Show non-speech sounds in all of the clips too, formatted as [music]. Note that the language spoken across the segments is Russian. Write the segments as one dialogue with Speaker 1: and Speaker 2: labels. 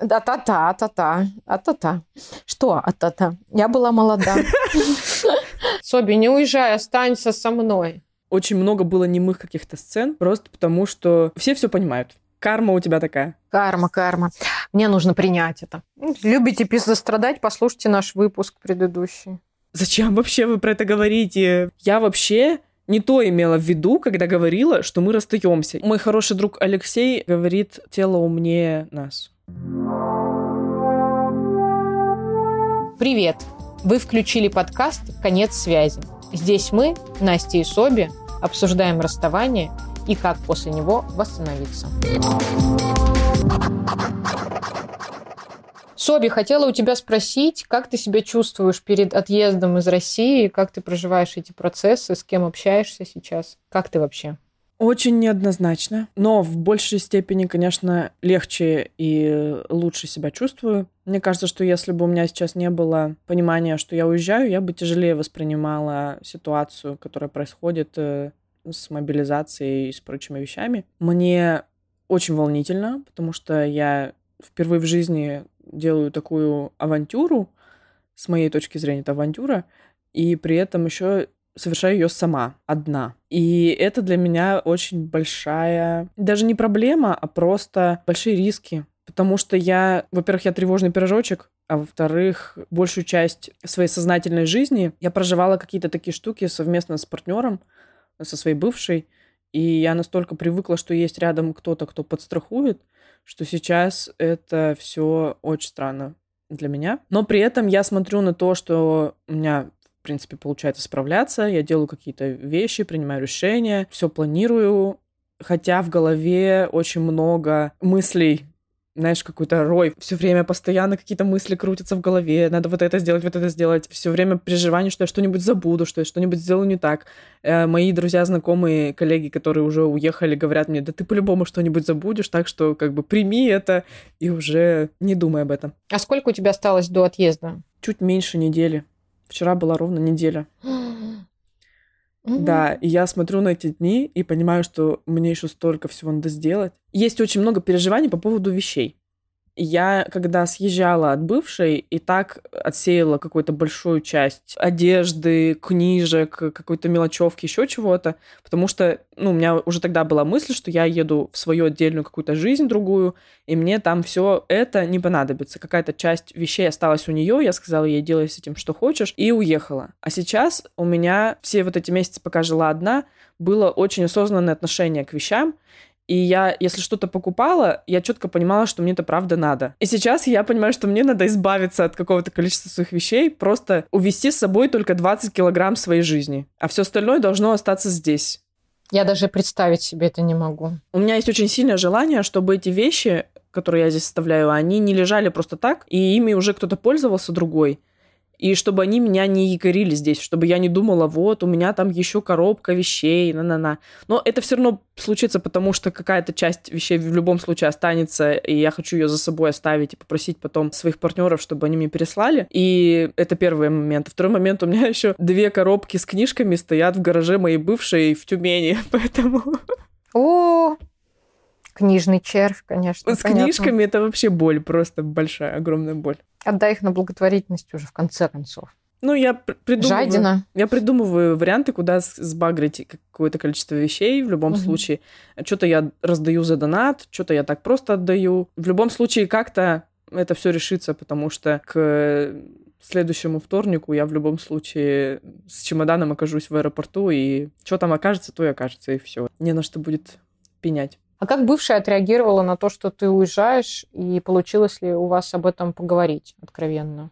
Speaker 1: Да-та-та, та-та, а-та-та. Что а-та-та? Я была молода. [laughs] Соби, не уезжай, останься со мной.
Speaker 2: Очень много было немых каких-то сцен, просто потому что все все понимают. Карма у тебя такая.
Speaker 1: Карма, карма. Мне нужно принять это. Любите страдать, послушайте наш выпуск предыдущий.
Speaker 2: Зачем вообще вы про это говорите? Я вообще не то имела в виду, когда говорила, что мы расстаемся. Мой хороший друг Алексей говорит, тело умнее нас.
Speaker 1: Привет! Вы включили подкаст «Конец связи». Здесь мы, Настя и Соби, обсуждаем расставание и как после него восстановиться. Соби, хотела у тебя спросить, как ты себя чувствуешь перед отъездом из России, как ты проживаешь эти процессы, с кем общаешься сейчас, как ты вообще?
Speaker 2: Очень неоднозначно, но в большей степени, конечно, легче и лучше себя чувствую. Мне кажется, что если бы у меня сейчас не было понимания, что я уезжаю, я бы тяжелее воспринимала ситуацию, которая происходит э, с мобилизацией и с прочими вещами. Мне очень волнительно, потому что я впервые в жизни делаю такую авантюру, с моей точки зрения, это авантюра, и при этом еще совершаю ее сама, одна. И это для меня очень большая, даже не проблема, а просто большие риски. Потому что я, во-первых, я тревожный пирожочек, а во-вторых, большую часть своей сознательной жизни я проживала какие-то такие штуки совместно с партнером, со своей бывшей, и я настолько привыкла, что есть рядом кто-то, кто подстрахует, что сейчас это все очень странно для меня. Но при этом я смотрю на то, что у меня в принципе, получается справляться. Я делаю какие-то вещи, принимаю решения, все планирую. Хотя в голове очень много мыслей, знаешь, какой-то рой. Все время постоянно какие-то мысли крутятся в голове. Надо вот это сделать, вот это сделать. Все время переживание, что я что-нибудь забуду, что я что-нибудь сделаю не так. Э, мои друзья, знакомые, коллеги, которые уже уехали, говорят мне, да ты по-любому что-нибудь забудешь, так что как бы прими это и уже не думай об этом.
Speaker 1: А сколько у тебя осталось до отъезда?
Speaker 2: Чуть меньше недели. Вчера была ровно неделя. Да, и я смотрю на эти дни и понимаю, что мне еще столько всего надо сделать. Есть очень много переживаний по поводу вещей я, когда съезжала от бывшей, и так отсеяла какую-то большую часть одежды, книжек, какой-то мелочевки, еще чего-то, потому что, ну, у меня уже тогда была мысль, что я еду в свою отдельную какую-то жизнь другую, и мне там все это не понадобится. Какая-то часть вещей осталась у нее, я сказала ей, делай с этим что хочешь, и уехала. А сейчас у меня все вот эти месяцы, пока жила одна, было очень осознанное отношение к вещам, и я, если что-то покупала, я четко понимала, что мне это правда надо. И сейчас я понимаю, что мне надо избавиться от какого-то количества своих вещей, просто увести с собой только 20 килограмм своей жизни. А все остальное должно остаться здесь.
Speaker 1: Я даже представить себе это не могу.
Speaker 2: У меня есть очень сильное желание, чтобы эти вещи, которые я здесь оставляю, они не лежали просто так, и ими уже кто-то пользовался другой и чтобы они меня не якорили здесь, чтобы я не думала, вот, у меня там еще коробка вещей, на-на-на. Но это все равно случится, потому что какая-то часть вещей в любом случае останется, и я хочу ее за собой оставить и попросить потом своих партнеров, чтобы они мне переслали. И это первый момент. Второй момент, у меня [laughs] еще две коробки с книжками стоят в гараже моей бывшей в Тюмени, [laughs] поэтому...
Speaker 1: О, книжный червь, конечно.
Speaker 2: С понятно. книжками это вообще боль, просто большая, огромная боль.
Speaker 1: Отдай их на благотворительность уже в конце концов.
Speaker 2: Ну, я придумываю, Жадина. я придумываю варианты, куда сбагрить какое-то количество вещей в любом угу. случае. Что-то я раздаю за донат, что-то я так просто отдаю. В любом случае как-то это все решится, потому что к следующему вторнику я в любом случае с чемоданом окажусь в аэропорту, и что там окажется, то и окажется, и все. Не на что будет пенять.
Speaker 1: А как бывшая отреагировала на то, что ты уезжаешь, и получилось ли у вас об этом поговорить откровенно?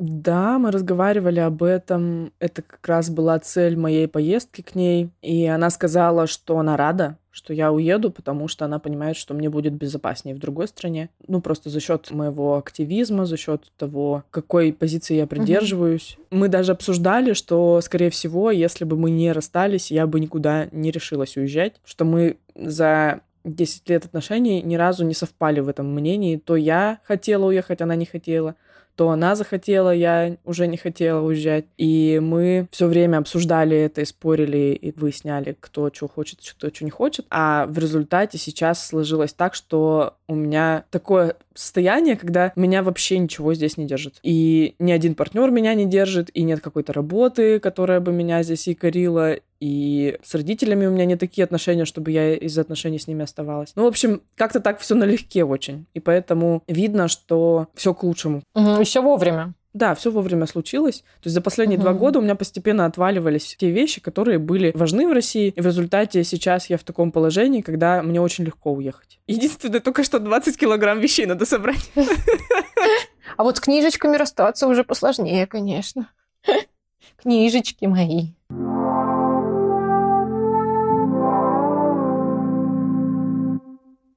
Speaker 2: Да, мы разговаривали об этом. Это как раз была цель моей поездки к ней. И она сказала, что она рада, что я уеду, потому что она понимает, что мне будет безопаснее в другой стране. Ну, просто за счет моего активизма, за счет того, какой позиции я придерживаюсь. Угу. Мы даже обсуждали, что, скорее всего, если бы мы не расстались, я бы никуда не решилась уезжать, что мы за 10 лет отношений ни разу не совпали в этом мнении. То я хотела уехать, она не хотела то она захотела, я уже не хотела уезжать. И мы все время обсуждали это и спорили, и выясняли, кто что хочет, кто что не хочет. А в результате сейчас сложилось так, что у меня такое состояние, когда меня вообще ничего здесь не держит. И ни один партнер меня не держит, и нет какой-то работы, которая бы меня здесь и корила, и с родителями у меня не такие отношения, чтобы я из отношений с ними оставалась. Ну, в общем, как-то так все налегке очень. И поэтому видно, что все к лучшему.
Speaker 1: Угу, и все вовремя.
Speaker 2: Да, все вовремя случилось. То есть за последние угу. два года у меня постепенно отваливались те вещи, которые были важны в России. И в результате сейчас я в таком положении, когда мне очень легко уехать. Единственное, только что 20 килограмм вещей надо собрать. [laughs]
Speaker 1: А вот с книжечками расстаться уже посложнее, конечно. [laughs] Книжечки мои.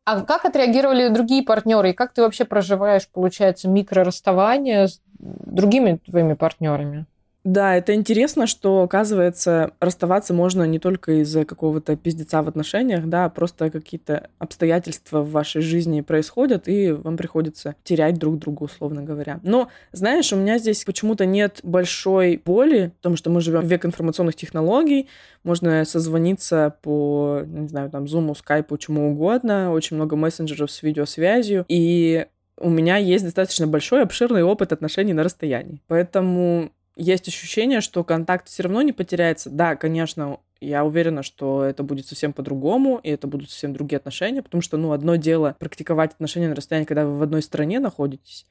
Speaker 1: А как отреагировали другие партнеры? И как ты вообще проживаешь, получается, микрорасставание с другими твоими партнерами?
Speaker 2: Да, это интересно, что, оказывается, расставаться можно не только из-за какого-то пиздеца в отношениях, да, просто какие-то обстоятельства в вашей жизни происходят, и вам приходится терять друг друга, условно говоря. Но, знаешь, у меня здесь почему-то нет большой боли, потому что мы живем в век информационных технологий, можно созвониться по, не знаю, там, Zoom, Skype, чему угодно, очень много мессенджеров с видеосвязью, и у меня есть достаточно большой, обширный опыт отношений на расстоянии. Поэтому есть ощущение, что контакт все равно не потеряется. Да, конечно, я уверена, что это будет совсем по-другому, и это будут совсем другие отношения, потому что, ну, одно дело практиковать отношения на расстоянии, когда вы в одной стране находитесь,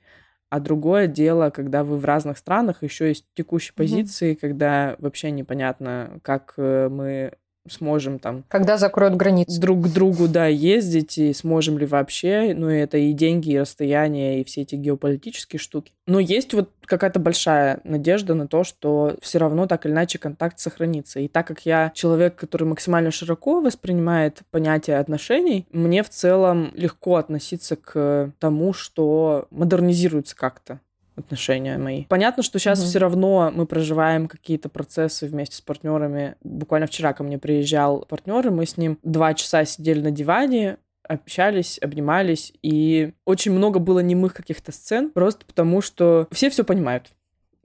Speaker 2: а другое дело, когда вы в разных странах, еще есть текущей позиции, mm-hmm. когда вообще непонятно, как э, мы сможем там...
Speaker 1: Когда закроют границы.
Speaker 2: Друг к другу, да, ездить, и сможем ли вообще. Ну, это и деньги, и расстояние, и все эти геополитические штуки. Но есть вот какая-то большая надежда на то, что все равно так или иначе контакт сохранится. И так как я человек, который максимально широко воспринимает понятие отношений, мне в целом легко относиться к тому, что модернизируется как-то отношения мои. Понятно, что сейчас mm-hmm. все равно мы проживаем какие-то процессы вместе с партнерами. Буквально вчера ко мне приезжал партнер, и мы с ним два часа сидели на диване, общались, обнимались, и очень много было немых каких-то сцен, просто потому что все все понимают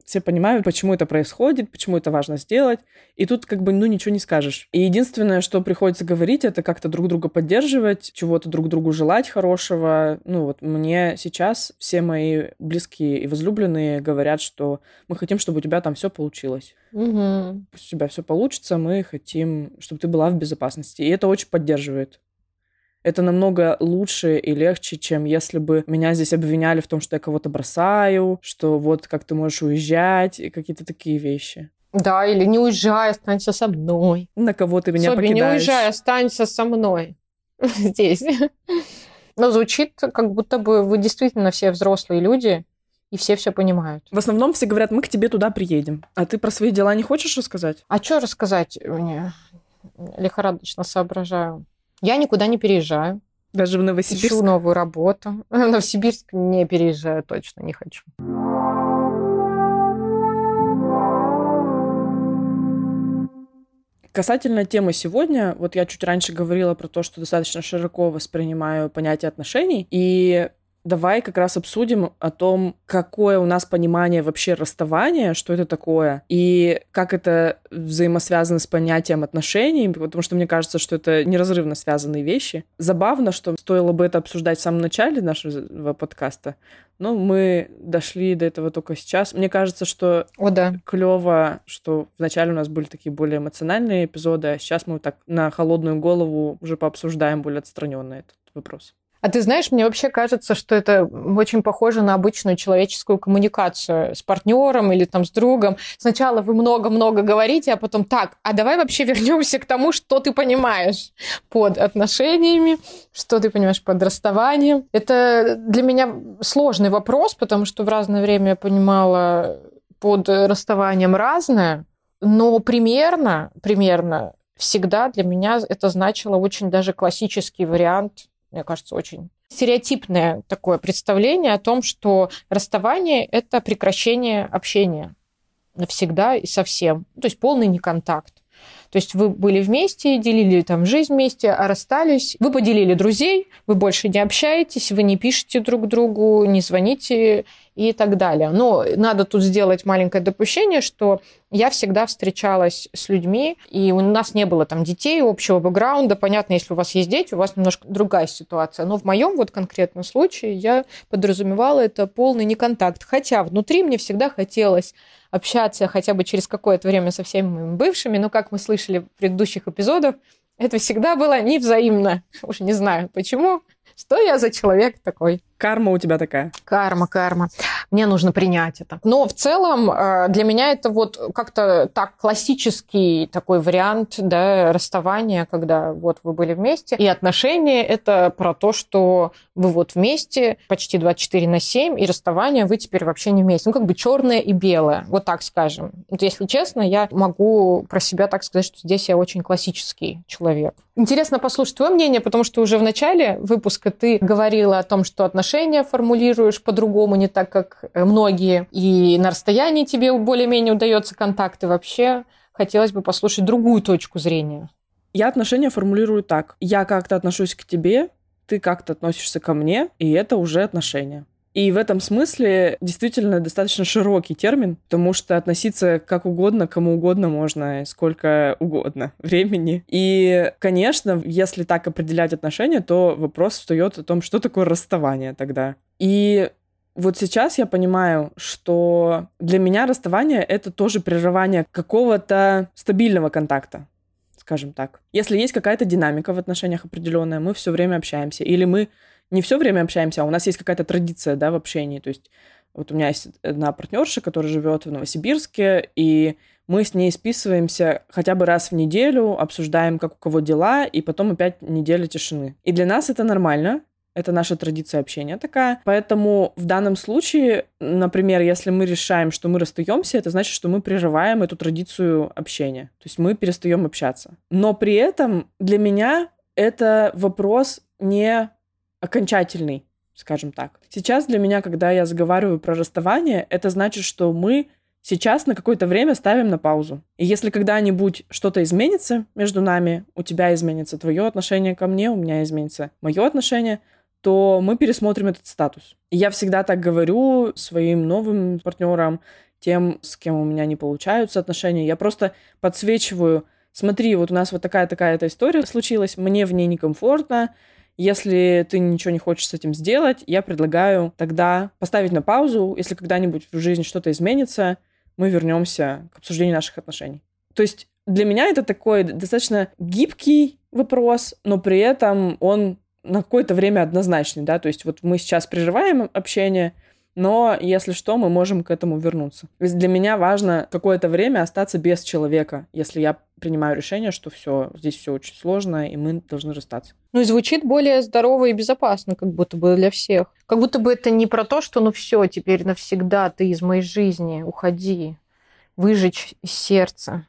Speaker 2: все понимают, почему это происходит, почему это важно сделать, и тут как бы, ну, ничего не скажешь. И единственное, что приходится говорить, это как-то друг друга поддерживать, чего-то друг другу желать хорошего. Ну, вот мне сейчас все мои близкие и возлюбленные говорят, что мы хотим, чтобы у тебя там все получилось.
Speaker 1: Угу.
Speaker 2: Пусть у тебя все получится, мы хотим, чтобы ты была в безопасности. И это очень поддерживает. Это намного лучше и легче, чем если бы меня здесь обвиняли в том, что я кого-то бросаю, что вот как ты можешь уезжать, и какие-то такие вещи.
Speaker 1: Да, или не уезжай, останься со мной.
Speaker 2: На кого ты меня
Speaker 1: Соби,
Speaker 2: покидаешь.
Speaker 1: не уезжай, останься со мной. [laughs] Здесь. Но звучит, как будто бы вы действительно все взрослые люди, и все все понимают.
Speaker 2: В основном все говорят, мы к тебе туда приедем. А ты про свои дела не хочешь рассказать?
Speaker 1: А что рассказать мне? Лихорадочно соображаю. Я никуда не переезжаю.
Speaker 2: Даже в Новосибирск?
Speaker 1: Ищу новую работу. [laughs] В Новосибирск не переезжаю, точно не хочу.
Speaker 2: Касательно темы сегодня, вот я чуть раньше говорила про то, что достаточно широко воспринимаю понятие отношений, и давай как раз обсудим о том, какое у нас понимание вообще расставания, что это такое, и как это взаимосвязано с понятием отношений, потому что мне кажется, что это неразрывно связанные вещи. Забавно, что стоило бы это обсуждать в самом начале нашего подкаста, но мы дошли до этого только сейчас. Мне кажется, что
Speaker 1: О, да.
Speaker 2: клево, что вначале у нас были такие более эмоциональные эпизоды, а сейчас мы так на холодную голову уже пообсуждаем более отстраненно этот вопрос.
Speaker 1: А ты знаешь, мне вообще кажется, что это очень похоже на обычную человеческую коммуникацию с партнером или там с другом. Сначала вы много-много говорите, а потом так, а давай вообще [laughs] вернемся к тому, что ты понимаешь под отношениями, что ты понимаешь под расставанием. Это для меня сложный вопрос, потому что в разное время я понимала под расставанием разное, но примерно, примерно всегда для меня это значило очень даже классический вариант мне кажется, очень стереотипное такое представление о том, что расставание – это прекращение общения навсегда и совсем. То есть полный неконтакт. То есть вы были вместе, делили там жизнь вместе, а расстались. Вы поделили друзей, вы больше не общаетесь, вы не пишете друг другу, не звоните и так далее. Но надо тут сделать маленькое допущение, что я всегда встречалась с людьми, и у нас не было там детей, общего бэкграунда. Понятно, если у вас есть дети, у вас немножко другая ситуация. Но в моем вот конкретном случае я подразумевала это полный неконтакт. Хотя внутри мне всегда хотелось общаться хотя бы через какое-то время со всеми моими бывшими, но, как мы слышали в предыдущих эпизодах, это всегда было невзаимно. [laughs] Уже не знаю почему. Что я за человек такой?
Speaker 2: Карма у тебя такая.
Speaker 1: Карма, карма. Мне нужно принять это. Но в целом э, для меня это вот как-то так классический такой вариант да, расставания, когда вот вы были вместе. И отношения – это про то, что вы вот вместе почти 24 на 7, и расставание вы теперь вообще не вместе. Ну, как бы черное и белое, вот так скажем. Вот если честно, я могу про себя так сказать, что здесь я очень классический человек. Интересно послушать твое мнение, потому что уже в начале выпуска ты говорила о том, что отношения формулируешь по-другому, не так, как многие, и на расстоянии тебе более-менее удается контакты вообще. Хотелось бы послушать другую точку зрения.
Speaker 2: Я отношения формулирую так. Я как-то отношусь к тебе, ты как-то относишься ко мне, и это уже отношения. И в этом смысле действительно достаточно широкий термин, потому что относиться как угодно, кому угодно можно, сколько угодно [laughs] времени. И, конечно, если так определять отношения, то вопрос встает о том, что такое расставание тогда. И вот сейчас я понимаю, что для меня расставание — это тоже прерывание какого-то стабильного контакта скажем так. Если есть какая-то динамика в отношениях определенная, мы все время общаемся, или мы не все время общаемся, а у нас есть какая-то традиция, да, в общении. То есть вот у меня есть одна партнерша, которая живет в Новосибирске, и мы с ней списываемся хотя бы раз в неделю, обсуждаем, как у кого дела, и потом опять неделя тишины. И для нас это нормально, это наша традиция общения такая. Поэтому в данном случае, например, если мы решаем, что мы расстаемся, это значит, что мы прерываем эту традицию общения. То есть мы перестаем общаться. Но при этом для меня это вопрос не окончательный, скажем так. Сейчас для меня, когда я заговариваю про расставание, это значит, что мы сейчас на какое-то время ставим на паузу. И если когда-нибудь что-то изменится между нами, у тебя изменится твое отношение ко мне, у меня изменится мое отношение, то мы пересмотрим этот статус. И я всегда так говорю своим новым партнерам, тем, с кем у меня не получаются отношения. Я просто подсвечиваю, смотри, вот у нас вот такая-такая-то история случилась, мне в ней некомфортно, если ты ничего не хочешь с этим сделать, я предлагаю тогда поставить на паузу. Если когда-нибудь в жизни что-то изменится, мы вернемся к обсуждению наших отношений. То есть для меня это такой достаточно гибкий вопрос, но при этом он на какое-то время однозначный, да, то есть вот мы сейчас прерываем общение, но если что, мы можем к этому вернуться. Есть для меня важно какое-то время остаться без человека, если я принимаю решение, что все, здесь все очень сложно, и мы должны расстаться.
Speaker 1: Ну и звучит более здорово и безопасно, как будто бы для всех. Как будто бы это не про то, что ну все, теперь навсегда ты из моей жизни, уходи, выжечь из сердца.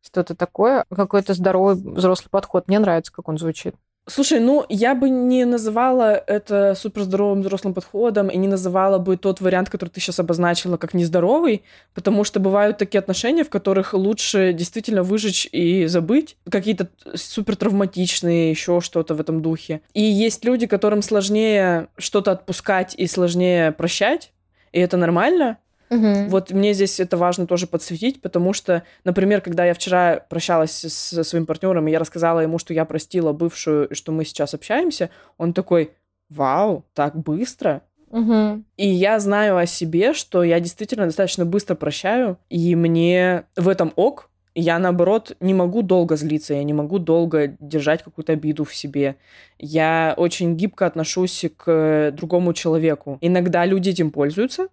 Speaker 1: Что-то такое, какой-то здоровый взрослый подход. Мне нравится, как он звучит.
Speaker 2: Слушай, ну я бы не называла это суперздоровым взрослым подходом и не называла бы тот вариант, который ты сейчас обозначила, как нездоровый, потому что бывают такие отношения, в которых лучше действительно выжечь и забыть, какие-то супер травматичные, еще что-то в этом духе. И есть люди, которым сложнее что-то отпускать и сложнее прощать, и это нормально. Угу. Вот мне здесь это важно тоже подсветить, потому что, например, когда я вчера прощалась со своим партнером, и я рассказала ему, что я простила бывшую, что мы сейчас общаемся, он такой, вау, так быстро. Угу. И я знаю о себе, что я действительно достаточно быстро прощаю, и мне в этом ок. Я, наоборот, не могу долго злиться, я не могу долго держать какую-то обиду в себе. Я очень гибко отношусь к другому человеку. Иногда люди этим пользуются,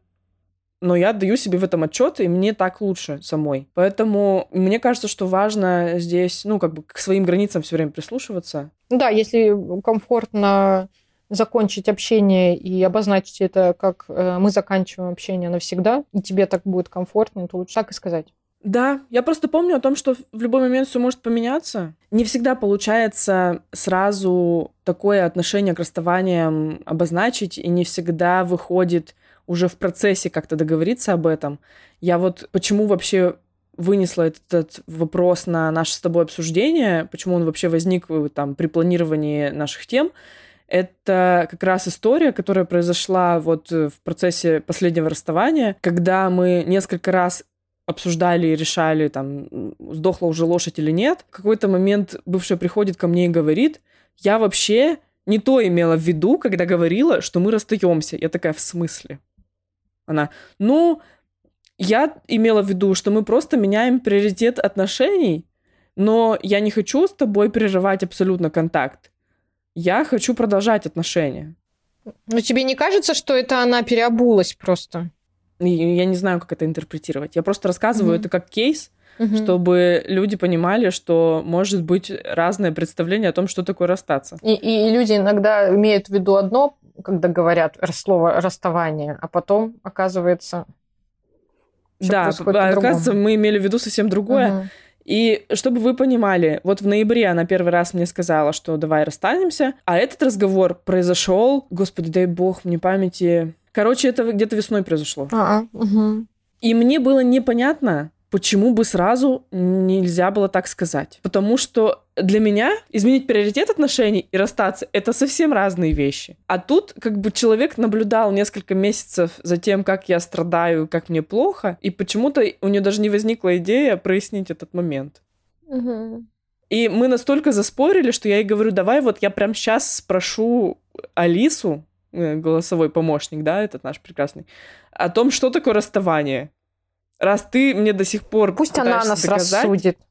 Speaker 2: но я даю себе в этом отчет, и мне так лучше самой. Поэтому мне кажется, что важно здесь, ну, как бы к своим границам все время прислушиваться.
Speaker 1: Да, если комфортно закончить общение и обозначить это как э, мы заканчиваем общение навсегда, и тебе так будет комфортнее, то лучше так и сказать.
Speaker 2: Да, я просто помню о том, что в любой момент все может поменяться. Не всегда получается сразу такое отношение к расставаниям обозначить, и не всегда выходит уже в процессе как-то договориться об этом. Я вот почему вообще вынесла этот вопрос на наше с тобой обсуждение, почему он вообще возник э, там при планировании наших тем, это как раз история, которая произошла вот в процессе последнего расставания, когда мы несколько раз обсуждали и решали, там, сдохла уже лошадь или нет. В какой-то момент бывшая приходит ко мне и говорит, я вообще не то имела в виду, когда говорила, что мы расстаемся. Я такая, в смысле? Она, ну, я имела в виду, что мы просто меняем приоритет отношений, но я не хочу с тобой прерывать абсолютно контакт. Я хочу продолжать отношения.
Speaker 1: Но тебе не кажется, что это она переобулась просто?
Speaker 2: Я не знаю, как это интерпретировать. Я просто рассказываю mm-hmm. это как кейс, mm-hmm. чтобы люди понимали, что может быть разное представление о том, что такое расстаться.
Speaker 1: И, и люди иногда имеют в виду одно, когда говорят слово расставание, а потом оказывается
Speaker 2: да, оказывается, мы имели в виду совсем другое. Угу. И чтобы вы понимали, вот в ноябре она первый раз мне сказала, что давай расстанемся, а этот разговор произошел, господи, дай бог мне памяти. Короче, это где-то весной произошло.
Speaker 1: А, угу.
Speaker 2: И мне было непонятно, почему бы сразу нельзя было так сказать. Потому что для меня изменить приоритет отношений и расстаться — это совсем разные вещи. А тут как бы человек наблюдал несколько месяцев за тем, как я страдаю, как мне плохо, и почему-то у нее даже не возникла идея прояснить этот момент.
Speaker 1: Угу.
Speaker 2: И мы настолько заспорили, что я ей говорю, давай вот я прям сейчас спрошу Алису, э, голосовой помощник, да, этот наш прекрасный, о том, что такое расставание раз ты мне до сих пор
Speaker 1: Пусть она нас доказать, рассудит. [laughs]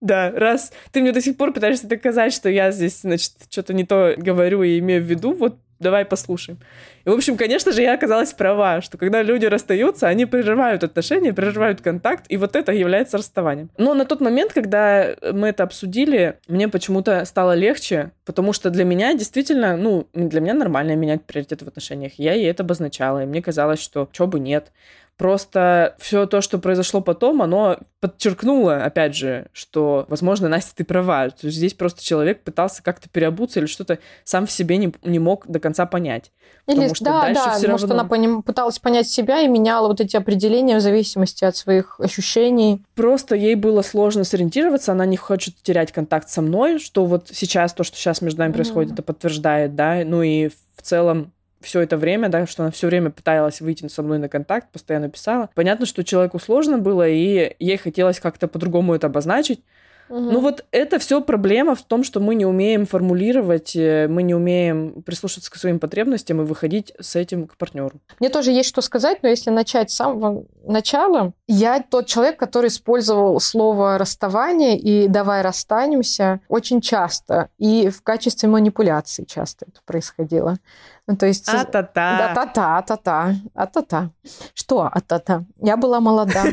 Speaker 2: Да, раз ты мне до сих пор пытаешься доказать, что я здесь, значит, что-то не то говорю и имею в виду, вот давай послушаем. И, в общем, конечно же, я оказалась права, что когда люди расстаются, они прерывают отношения, прерывают контакт, и вот это является расставанием. Но на тот момент, когда мы это обсудили, мне почему-то стало легче, потому что для меня действительно, ну, для меня нормально менять приоритеты в отношениях. Я ей это обозначала, и мне казалось, что чего бы нет. Просто все то, что произошло потом, оно подчеркнуло, опять же, что, возможно, Настя, ты права. То есть здесь просто человек пытался как-то переобуться или что-то сам в себе не, не мог до конца понять.
Speaker 1: Или, Потому что да, дальше да, все может, равно... она поним... пыталась понять себя и меняла вот эти определения в зависимости от своих ощущений.
Speaker 2: Просто ей было сложно сориентироваться, она не хочет терять контакт со мной, что вот сейчас, то, что сейчас между нами mm. происходит, это подтверждает, да, ну и в целом все это время, да, что она все время пыталась выйти со мной на контакт, постоянно писала. Понятно, что человеку сложно было, и ей хотелось как-то по-другому это обозначить. Угу. Ну вот это все проблема в том, что мы не умеем формулировать, э, мы не умеем прислушаться к своим потребностям и выходить с этим к партнеру.
Speaker 1: Мне тоже есть что сказать, но если начать с самого начала, я тот человек, который использовал слово расставание и давай расстанемся очень часто и в качестве манипуляции часто это происходило. Ну, то есть...
Speaker 2: А-та-та.
Speaker 1: Да, та-та, та-та, а-та-та. Что а-та-та? Я была молода.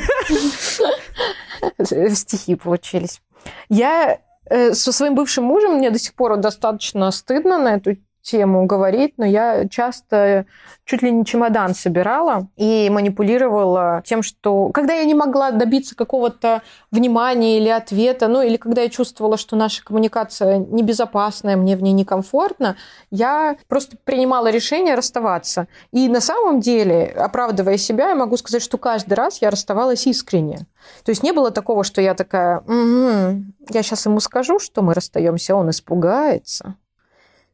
Speaker 1: [laughs] Стихи получились. Я э, со своим бывшим мужем, мне до сих пор достаточно стыдно на эту тему говорить, но я часто чуть ли не чемодан собирала и манипулировала тем, что когда я не могла добиться какого-то внимания или ответа, ну или когда я чувствовала, что наша коммуникация небезопасная, мне в ней некомфортно, я просто принимала решение расставаться. И на самом деле, оправдывая себя, я могу сказать, что каждый раз я расставалась искренне. То есть не было такого, что я такая, угу, я сейчас ему скажу, что мы расстаемся, он испугается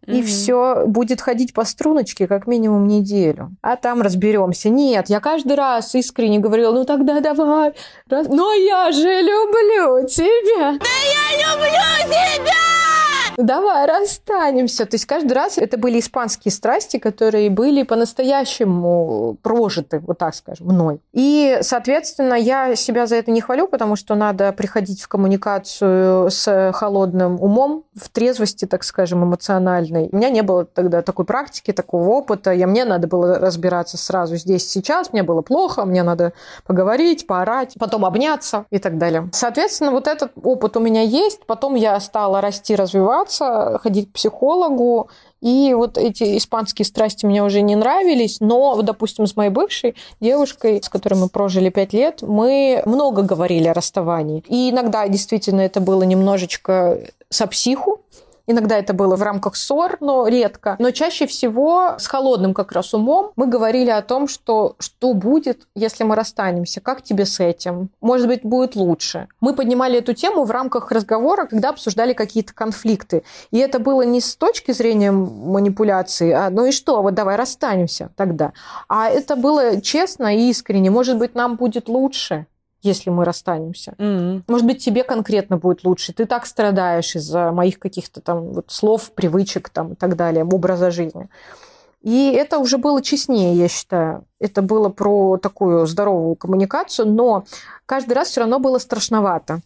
Speaker 1: и все будет ходить по струночке как минимум неделю. А там разберемся. Нет, я каждый раз искренне говорила, ну тогда давай. Раз... Но я же люблю тебя.
Speaker 3: Да я люблю тебя!
Speaker 1: Давай расстанемся. То есть каждый раз это были испанские страсти, которые были по-настоящему прожиты, вот так скажем, мной. И, соответственно, я себя за это не хвалю, потому что надо приходить в коммуникацию с холодным умом, в трезвости, так скажем, эмоциональной. У меня не было тогда такой практики, такого опыта. Я, мне надо было разбираться сразу здесь, сейчас. Мне было плохо, мне надо поговорить, поорать, потом обняться и так далее. Соответственно, вот этот опыт у меня есть. Потом я стала расти, развиваться, развиваться, ходить к психологу. И вот эти испанские страсти мне уже не нравились, но, допустим, с моей бывшей девушкой, с которой мы прожили пять лет, мы много говорили о расставании. И иногда действительно это было немножечко со психу, Иногда это было в рамках ссор, но редко. Но чаще всего с холодным как раз умом мы говорили о том, что что будет, если мы расстанемся, как тебе с этим, может быть, будет лучше. Мы поднимали эту тему в рамках разговора, когда обсуждали какие-то конфликты. И это было не с точки зрения манипуляции, а ну и что, вот давай расстанемся тогда. А это было честно и искренне. Может быть, нам будет лучше если мы расстанемся. Mm-hmm. Может быть, тебе конкретно будет лучше. Ты так страдаешь из-за моих каких-то там вот слов, привычек там и так далее, образа жизни. И это уже было честнее, я считаю. Это было про такую здоровую коммуникацию, но каждый раз все равно было страшновато.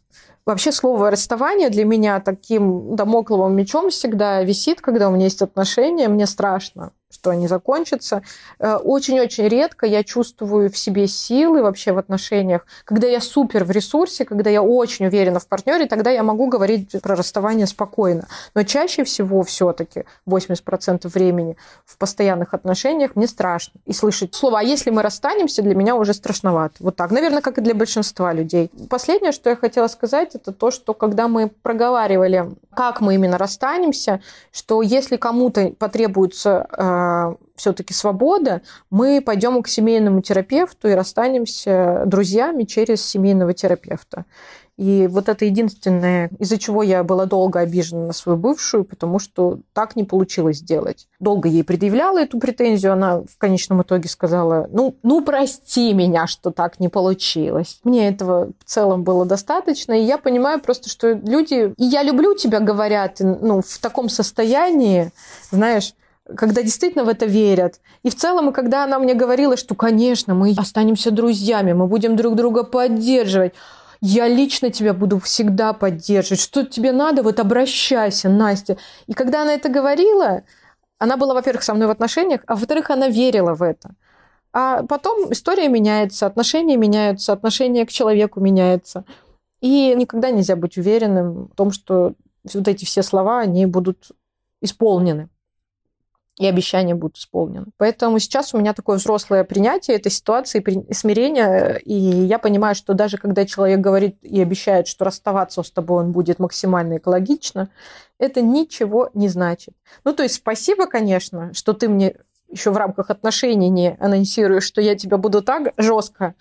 Speaker 1: Вообще слово расставание для меня таким домокловым мечом всегда висит, когда у меня есть отношения, мне страшно что они закончатся. Э, очень-очень редко я чувствую в себе силы вообще в отношениях. Когда я супер в ресурсе, когда я очень уверена в партнере, тогда я могу говорить про расставание спокойно. Но чаще всего все-таки 80% времени в постоянных отношениях мне страшно. И слышать слово «а если мы расстанемся» для меня уже страшновато. Вот так. Наверное, как и для большинства людей. Последнее, что я хотела сказать, это то, что когда мы проговаривали, как мы именно расстанемся, что если кому-то потребуется э, все-таки свобода, мы пойдем к семейному терапевту и расстанемся друзьями через семейного терапевта. И вот это единственное, из-за чего я была долго обижена на свою бывшую, потому что так не получилось сделать. Долго ей предъявляла эту претензию, она в конечном итоге сказала, ну, ну прости меня, что так не получилось. Мне этого в целом было достаточно, и я понимаю просто, что люди, и я люблю тебя, говорят, ну, в таком состоянии, знаешь, когда действительно в это верят. И в целом, когда она мне говорила, что, конечно, мы останемся друзьями, мы будем друг друга поддерживать, я лично тебя буду всегда поддерживать. Что тебе надо, вот обращайся, Настя. И когда она это говорила, она была, во-первых, со мной в отношениях, а во-вторых, она верила в это. А потом история меняется, отношения меняются, отношение к человеку меняется. И никогда нельзя быть уверенным в том, что вот эти все слова, они будут исполнены и обещания будут исполнены. Поэтому сейчас у меня такое взрослое принятие этой ситуации, смирение, и я понимаю, что даже когда человек говорит и обещает, что расставаться с тобой он будет максимально экологично, это ничего не значит. Ну, то есть спасибо, конечно, что ты мне еще в рамках отношений не анонсируешь, что я тебя буду так жестко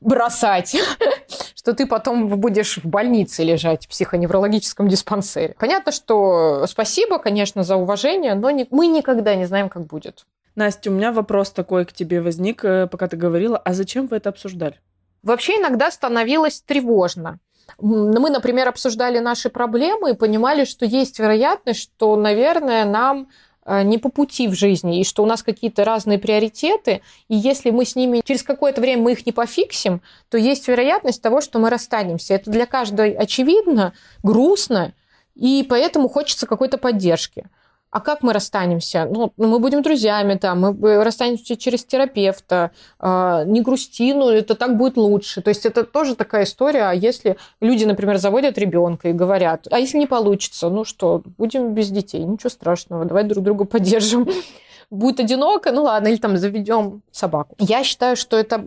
Speaker 1: бросать, [laughs] что ты потом будешь в больнице лежать в психоневрологическом диспансере. Понятно, что спасибо, конечно, за уважение, но не, мы никогда не знаем, как будет.
Speaker 2: Настя, у меня вопрос такой к тебе возник, э, пока ты говорила. А зачем вы это обсуждали?
Speaker 1: Вообще иногда становилось тревожно. Мы, например, обсуждали наши проблемы и понимали, что есть вероятность, что, наверное, нам не по пути в жизни, и что у нас какие-то разные приоритеты, и если мы с ними через какое-то время мы их не пофиксим, то есть вероятность того, что мы расстанемся. Это для каждой очевидно, грустно, и поэтому хочется какой-то поддержки а как мы расстанемся? Ну, мы будем друзьями там, мы расстанемся через терапевта, э, не грусти, ну, это так будет лучше. То есть это тоже такая история, а если люди, например, заводят ребенка и говорят, а если не получится, ну что, будем без детей, ничего страшного, давай друг друга поддержим. Будет одиноко, ну ладно, или там заведем собаку. Я считаю, что это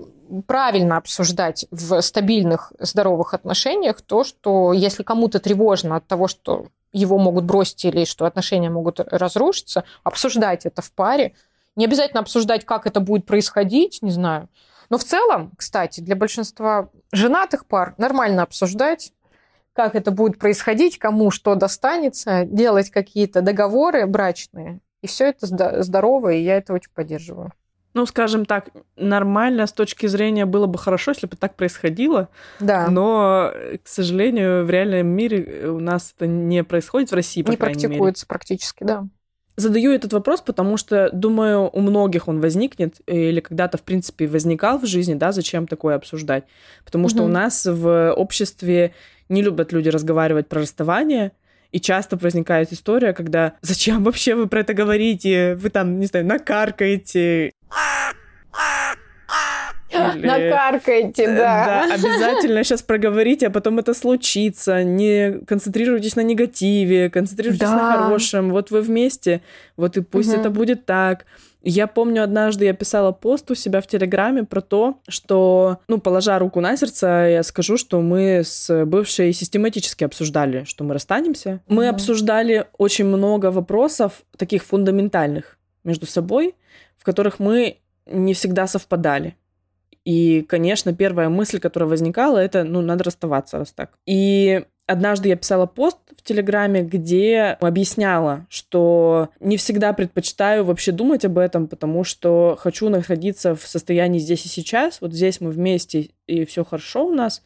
Speaker 1: правильно обсуждать в стабильных, здоровых отношениях то, что если кому-то тревожно от того, что его могут бросить или что отношения могут разрушиться, обсуждать это в паре. Не обязательно обсуждать, как это будет происходить, не знаю. Но в целом, кстати, для большинства женатых пар нормально обсуждать, как это будет происходить, кому что достанется, делать какие-то договоры брачные. И все это здорово, и я это очень поддерживаю
Speaker 2: ну, скажем так, нормально с точки зрения было бы хорошо, если бы так происходило.
Speaker 1: Да.
Speaker 2: Но, к сожалению, в реальном мире у нас это не происходит в России, по
Speaker 1: не
Speaker 2: крайней
Speaker 1: практикуется мере. практически, да.
Speaker 2: Задаю этот вопрос, потому что, думаю, у многих он возникнет или когда-то, в принципе, возникал в жизни, да, зачем такое обсуждать. Потому угу. что у нас в обществе не любят люди разговаривать про расставание, и часто возникает история, когда зачем вообще вы про это говорите? Вы там, не знаю, накаркаете. Сказали.
Speaker 1: Накаркайте,
Speaker 2: Э,
Speaker 1: да.
Speaker 2: Да, обязательно сейчас проговорите, а потом это случится. Не концентрируйтесь на негативе, концентрируйтесь на
Speaker 1: Да.
Speaker 2: хорошем. Вот вы вместе, вот и пусть
Speaker 1: Мгм.
Speaker 2: это будет так. Я помню, однажды я писала пост у себя в Телеграме про то, что, ну, положа руку на сердце, я скажу, что мы с бывшей систематически обсуждали, что мы расстанемся. Мы обсуждали очень много вопросов, таких фундаментальных между собой, в которых мы не всегда совпадали. И, конечно, первая мысль, которая возникала, это, ну, надо расставаться, раз так. И однажды я писала пост в Телеграме, где объясняла, что не всегда предпочитаю вообще думать об этом, потому что хочу находиться в состоянии здесь и сейчас. Вот здесь мы вместе, и все хорошо у нас.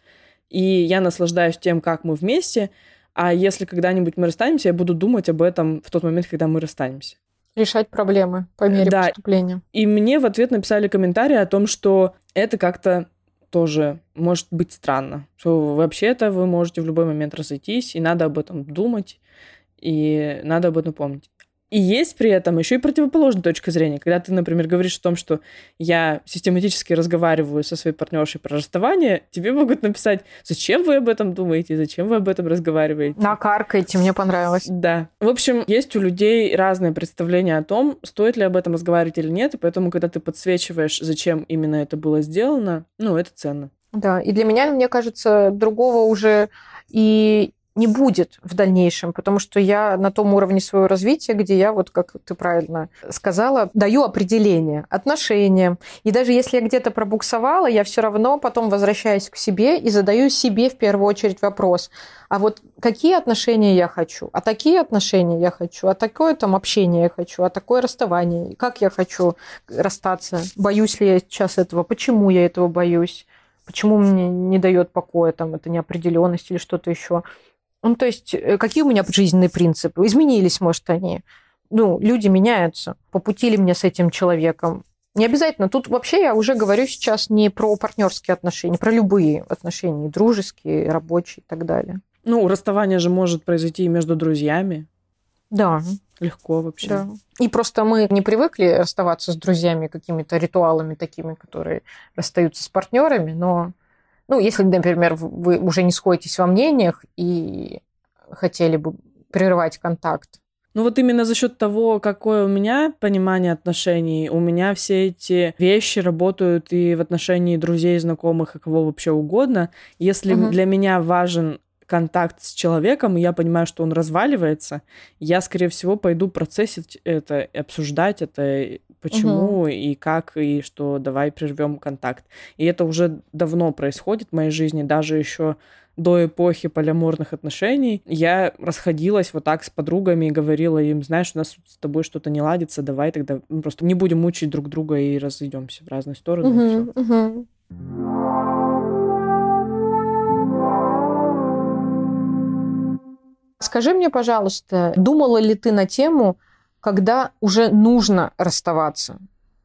Speaker 2: И я наслаждаюсь тем, как мы вместе. А если когда-нибудь мы расстанемся, я буду думать об этом в тот момент, когда мы расстанемся.
Speaker 1: Решать проблемы по мере
Speaker 2: Да.
Speaker 1: поступления.
Speaker 2: И мне в ответ написали комментарий о том, что это как-то тоже может быть странно. Что вообще-то вы можете в любой момент разойтись, и надо об этом думать, и надо об этом помнить. И есть при этом еще и противоположная точка зрения. Когда ты, например, говоришь о том, что я систематически разговариваю со своей партнершей про расставание, тебе могут написать, зачем вы об этом думаете, зачем вы об этом разговариваете.
Speaker 1: Накаркайте, мне понравилось.
Speaker 2: Да. В общем, есть у людей разное представление о том, стоит ли об этом разговаривать или нет, и поэтому, когда ты подсвечиваешь, зачем именно это было сделано, ну, это ценно.
Speaker 1: Да, и для меня, мне кажется, другого уже и не будет в дальнейшем, потому что я на том уровне своего развития, где я, вот как ты правильно сказала, даю определение, отношения. И даже если я где-то пробуксовала, я все равно потом возвращаюсь к себе и задаю себе в первую очередь вопрос, а вот какие отношения я хочу, а такие отношения я хочу, а такое там общение я хочу, а такое расставание, как я хочу расстаться, боюсь ли я сейчас этого, почему я этого боюсь, почему мне не дает покоя там эта неопределенность или что-то еще. Ну, то есть, э, какие у меня жизненные принципы? Изменились, может, они. Ну, люди меняются. По пути ли мне с этим человеком? Не обязательно. Тут вообще я уже говорю сейчас не про партнерские отношения, про любые отношения, дружеские, рабочие и так далее.
Speaker 2: Ну, расставание же может произойти и между друзьями.
Speaker 1: Да,
Speaker 2: Легко вообще.
Speaker 1: да. И просто мы не привыкли расставаться с друзьями какими-то ритуалами такими, которые расстаются с партнерами, но ну, если, например, вы уже не сходитесь во мнениях и хотели бы прерывать контакт.
Speaker 2: Ну вот именно за счет того, какое у меня понимание отношений, у меня все эти вещи работают и в отношении друзей, знакомых и кого вообще угодно. Если
Speaker 1: Мгм.
Speaker 2: для меня важен контакт с человеком, и я понимаю, что он разваливается, я, скорее всего, пойду процессить это, и обсуждать это, и почему и как, и что давай прервем контакт. И это уже давно происходит в моей жизни, даже еще до эпохи полиаморных отношений я расходилась вот так с подругами и говорила им, знаешь, у нас с тобой что-то не ладится, давай тогда мы просто не будем мучить друг друга и разойдемся в разные стороны. и всё.
Speaker 1: мгм. Скажи мне, пожалуйста, думала ли ты на тему, когда уже нужно расставаться?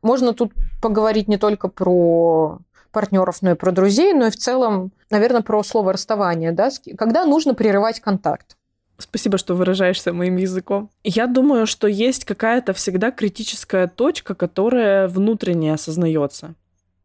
Speaker 1: Можно тут поговорить не только про партнеров, но и про друзей, но и в целом, наверное, про слово расставание, да? Когда нужно прерывать контакт?
Speaker 2: Спасибо, что выражаешься моим языком. Я думаю, что есть какая-то всегда критическая точка, которая внутренне осознается.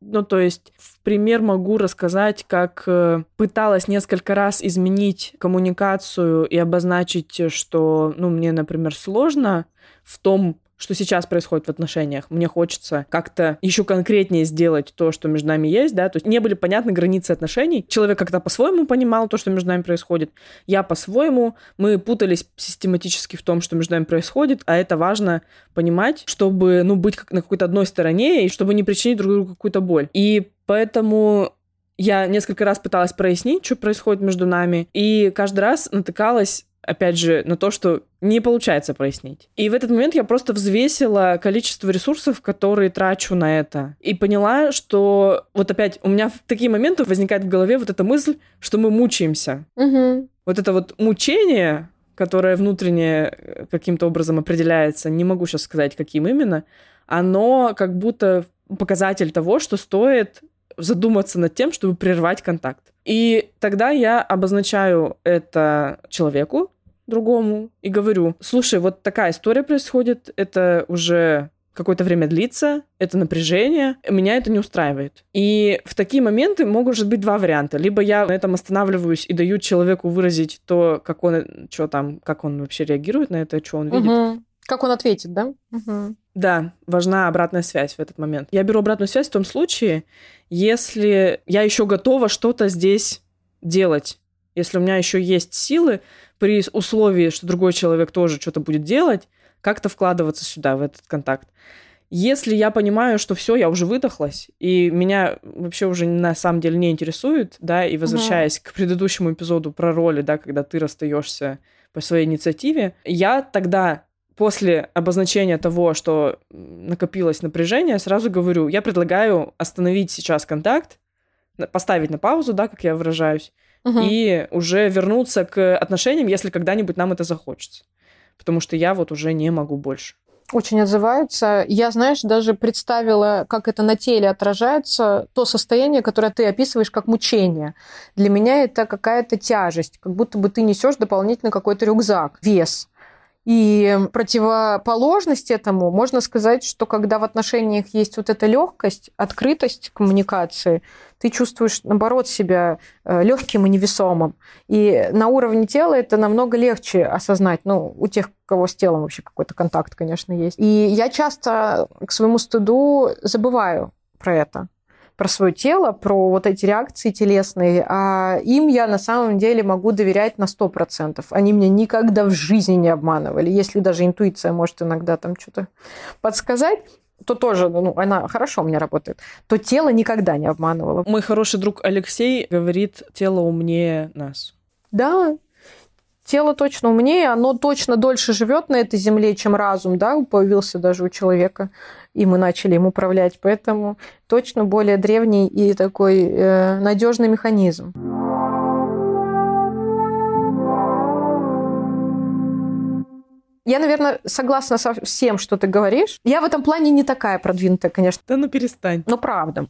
Speaker 2: Ну, то есть, в пример могу рассказать, как э, пыталась несколько раз изменить коммуникацию и обозначить, что, ну, мне, например, сложно в том, что сейчас происходит в отношениях. Мне хочется как-то еще конкретнее сделать то, что между нами есть, да, то есть не были понятны границы отношений. Человек как-то по-своему понимал то, что между нами происходит, я по-своему, мы путались систематически в том, что между нами происходит, а это важно понимать, чтобы, ну, быть как на какой-то одной стороне и чтобы не причинить друг другу какую-то боль. И поэтому я несколько раз пыталась прояснить, что происходит между нами, и каждый раз натыкалась опять же, на то, что не получается прояснить. И в этот момент я просто взвесила количество ресурсов, которые трачу на это. И поняла, что вот опять у меня в такие моменты возникает в голове вот эта мысль, что мы мучаемся.
Speaker 1: Мгм.
Speaker 2: Вот это вот мучение, которое внутренне э, каким-то образом определяется, не могу сейчас сказать, каким именно, оно как будто показатель того, что стоит задуматься над тем, чтобы прервать контакт. И тогда я обозначаю это человеку, другому, и говорю, слушай, вот такая история происходит, это уже какое-то время длится, это напряжение, меня это не устраивает. И в такие моменты могут быть два варианта. Либо я на этом останавливаюсь и даю человеку выразить то, как он, что там, как он вообще реагирует на это, что он видит.
Speaker 1: Угу. Как он ответит, да? Угу.
Speaker 2: Да, важна обратная связь в этот момент. Я беру обратную связь в том случае, если я еще готова что-то здесь делать, если у меня еще есть силы при условии, что другой человек тоже что-то будет делать, как-то вкладываться сюда, в этот контакт. Если я понимаю, что все, я уже выдохлась, и меня вообще уже на самом деле не интересует, да, и возвращаясь угу. к предыдущему эпизоду про роли, да, когда ты расстаешься по своей инициативе, я тогда после обозначения того, что накопилось напряжение, сразу говорю, я предлагаю остановить сейчас контакт, поставить на паузу, да, как я выражаюсь, угу. и уже вернуться к отношениям, если когда-нибудь нам это захочется потому что я вот уже не могу больше.
Speaker 1: Очень отзываются. Я, знаешь, даже представила, как это на теле отражается, то состояние, которое ты описываешь как мучение. Для меня это какая-то тяжесть, как будто бы ты несешь дополнительно какой-то рюкзак, вес. И противоположность этому можно сказать, что когда в отношениях есть вот эта легкость, открытость коммуникации, ты чувствуешь, наоборот, себя э, легким и невесомым. И на уровне тела это намного легче осознать, ну, у тех, у кого с телом вообще какой-то контакт, конечно, есть. И я часто к своему стыду забываю про это про свое тело, про вот эти реакции телесные, а им я на самом деле могу доверять на 100%. Они меня никогда в жизни не обманывали. Если даже интуиция может иногда там что-то подсказать, то тоже, ну, она хорошо у меня работает, то тело никогда не обманывало.
Speaker 2: Мой хороший друг Алексей говорит, тело умнее нас.
Speaker 1: Да, тело точно умнее, оно точно дольше живет на этой земле, чем разум, да, появился даже у человека и мы начали им управлять. Поэтому точно более древний и такой э, надежный механизм. Я, наверное, согласна со всем, что ты говоришь. Я в этом плане не такая продвинутая, конечно.
Speaker 2: Да ну перестань.
Speaker 1: Но правда.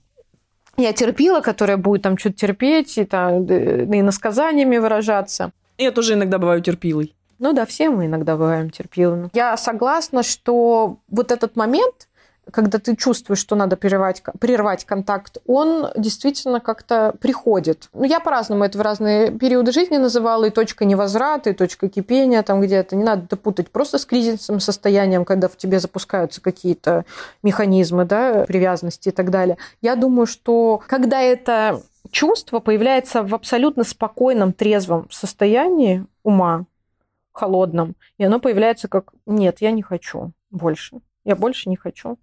Speaker 1: Я терпила, которая будет там что-то терпеть и, там, и насказаниями выражаться.
Speaker 2: Я тоже иногда бываю терпилой.
Speaker 1: Ну да, все мы иногда бываем терпилами. Я согласна, что вот этот момент, когда ты чувствуешь, что надо прервать, прервать контакт, он действительно как-то приходит. Ну, я по-разному это в разные периоды жизни называла, и точка невозврата, и точка кипения там где-то. Не надо это путать просто с кризисным состоянием, когда в тебе запускаются какие-то механизмы, да, привязанности и так далее. Я думаю, что когда это чувство появляется в абсолютно спокойном, трезвом состоянии ума, холодном, и оно появляется как «нет, я не хочу больше, я больше не хочу»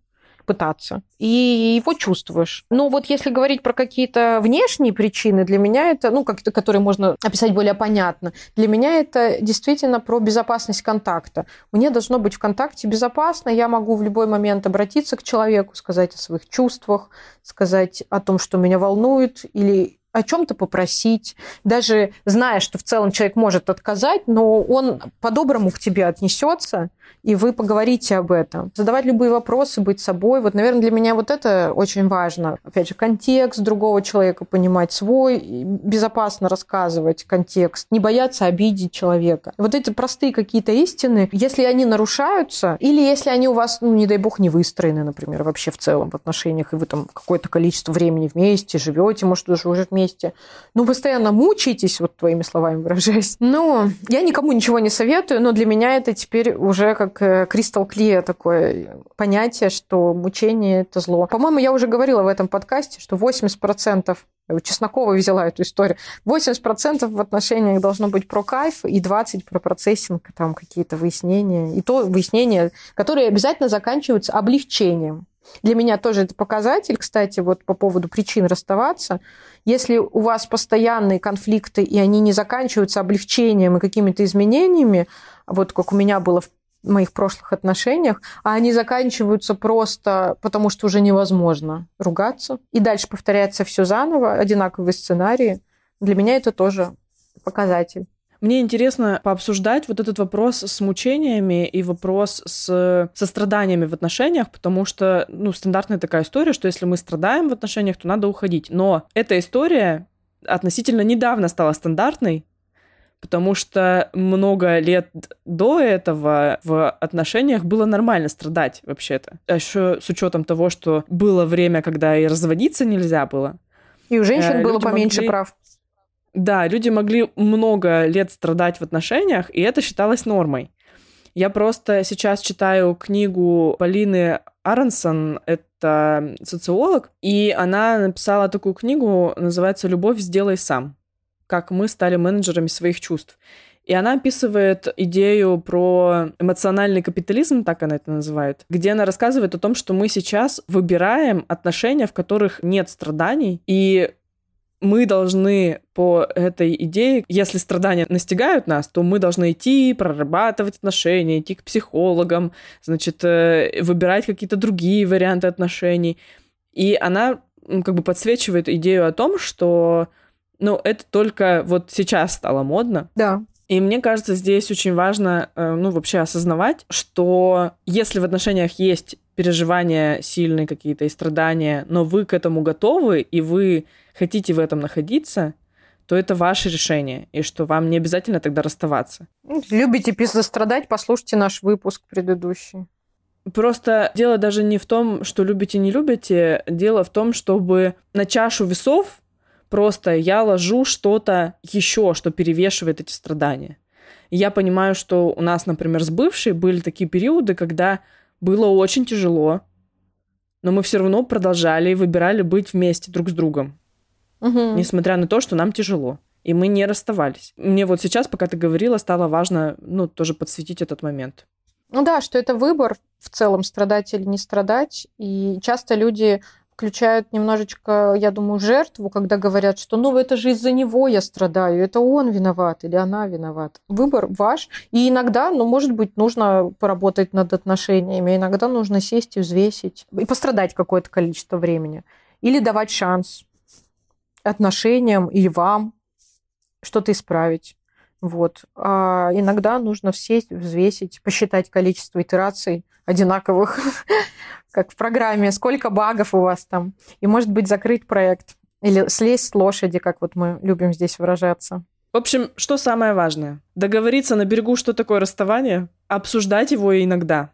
Speaker 1: пытаться. И его чувствуешь. Но вот если говорить про какие-то внешние причины, для меня это, ну, как которые можно описать более понятно, для меня это действительно про безопасность контакта. Мне должно быть в контакте безопасно, я могу в любой момент обратиться к человеку, сказать о своих чувствах, сказать о том, что меня волнует, или о чем-то попросить, даже зная, что в целом человек может отказать, но он по-доброму к тебе отнесется, и вы поговорите об этом. Задавать любые вопросы, быть собой. Вот, наверное, для меня вот это очень важно. Опять же, контекст другого человека понимать свой, безопасно рассказывать контекст, не бояться обидеть человека. Вот эти простые какие-то истины, если они нарушаются, или если они у вас, ну, не дай бог, не выстроены, например, вообще в целом в отношениях, и вы там какое-то количество времени вместе живете, может, даже уже вместе, ну, постоянно мучаетесь, вот твоими словами выражаясь. Ну, я никому ничего не советую, но для меня это теперь уже как кристалл клея такое понятие, что мучение – это зло. По-моему, я уже говорила в этом подкасте, что 80% у Чеснокова взяла эту историю. 80% в отношениях должно быть про кайф и 20% про процессинг, там какие-то выяснения. И то выяснения, которые обязательно заканчиваются облегчением. Для меня тоже это показатель, кстати, вот по поводу причин расставаться. Если у вас постоянные конфликты, и они не заканчиваются облегчением и какими-то изменениями, вот как у меня было в моих прошлых отношениях, а они заканчиваются просто потому, что уже невозможно ругаться. И дальше повторяется все заново, одинаковые сценарии. Для меня это тоже показатель.
Speaker 2: Мне интересно пообсуждать вот этот вопрос с мучениями и вопрос с состраданиями в отношениях, потому что, ну, стандартная такая история, что если мы страдаем в отношениях, то надо уходить. Но эта история относительно недавно стала стандартной, Потому что много лет до этого в отношениях было нормально страдать вообще-то. А еще с учетом того, что было время, когда и разводиться нельзя было.
Speaker 1: И у женщин э, было поменьше могли... прав.
Speaker 2: Да, люди могли много лет страдать в отношениях, и это считалось нормой. Я просто сейчас читаю книгу Полины Аронсон, это социолог, и она написала такую книгу, называется «Любовь сделай сам» как мы стали менеджерами своих чувств. И она описывает идею про эмоциональный капитализм, так она это называет, где она рассказывает о том, что мы сейчас выбираем отношения, в которых нет страданий, и мы должны по этой идее, если страдания настигают нас, то мы должны идти, прорабатывать отношения, идти к психологам, значит, э, выбирать какие-то другие варианты отношений. И она как бы подсвечивает идею о том, что ну, это только вот сейчас стало модно.
Speaker 1: Да.
Speaker 2: И мне кажется, здесь очень важно, э, ну, вообще осознавать, что если в отношениях есть переживания сильные какие-то и страдания, но вы к этому готовы, и вы хотите в этом находиться, то это ваше решение, и что вам не обязательно тогда расставаться.
Speaker 1: Любите страдать, послушайте наш выпуск предыдущий.
Speaker 2: Просто дело даже не в том, что любите, не любите, дело в том, чтобы на чашу весов Просто я ложу что-то еще, что перевешивает эти страдания. И я понимаю, что у нас, например, с бывшей были такие периоды, когда было очень тяжело, но мы все равно продолжали и выбирали быть вместе друг с другом. Угу. Несмотря на то, что нам тяжело. И мы не расставались. Мне вот сейчас, пока ты говорила, стало важно, ну, тоже подсветить этот момент.
Speaker 1: Ну да, что это выбор в целом, страдать или не страдать. И часто люди включают немножечко, я думаю, жертву, когда говорят, что ну это же из-за него я страдаю, это он виноват или она виновата. Выбор ваш. И иногда, ну, может быть, нужно поработать над отношениями, иногда нужно сесть и взвесить, и пострадать какое-то количество времени. Или давать шанс отношениям или вам что-то исправить. Вот. А иногда нужно сесть, взвесить, посчитать количество итераций одинаковых, [laughs] как в программе, сколько багов у вас там. И, может быть, закрыть проект. Или слезть с лошади, как вот мы любим здесь выражаться.
Speaker 2: В общем, что самое важное? Договориться на берегу, что такое расставание, обсуждать его иногда.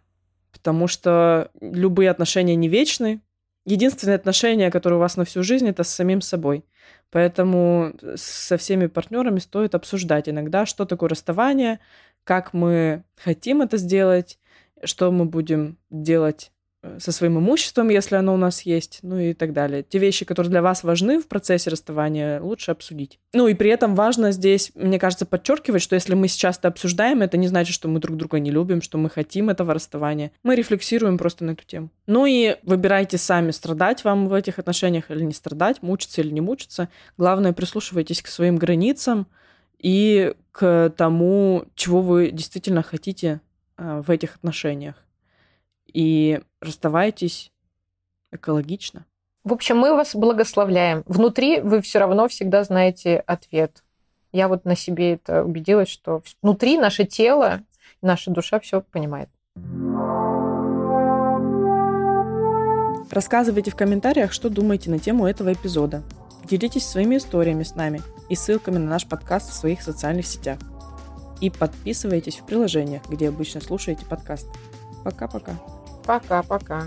Speaker 2: Потому что любые отношения не вечны. Единственные отношения, которые у вас на всю жизнь, это с самим собой. Поэтому со всеми партнерами стоит обсуждать иногда, что такое расставание, как мы хотим это сделать, что мы будем делать Э, со своим имуществом, если оно у нас есть, ну и так далее. Те вещи, которые для вас важны в процессе расставания, лучше обсудить. Ну и при этом важно здесь, мне кажется, подчеркивать, что если мы сейчас это обсуждаем, это не значит, что мы друг друга не любим, что мы хотим этого расставания. Мы рефлексируем просто на эту тему. Ну и выбирайте сами, страдать вам в этих отношениях или не страдать, мучиться или не мучиться. Главное, прислушивайтесь к своим границам и к тому, чего вы действительно хотите э, в этих отношениях и расставайтесь экологично.
Speaker 1: В общем, мы вас благословляем. Внутри вы все равно всегда знаете ответ. Я вот на себе это убедилась, что внутри наше тело, наша душа все понимает.
Speaker 2: Рассказывайте в комментариях, что думаете на тему этого эпизода. Делитесь своими историями с нами и ссылками на наш подкаст в своих социальных сетях. И подписывайтесь в приложениях, где обычно слушаете подкаст. Пока-пока.
Speaker 1: Пока-пока.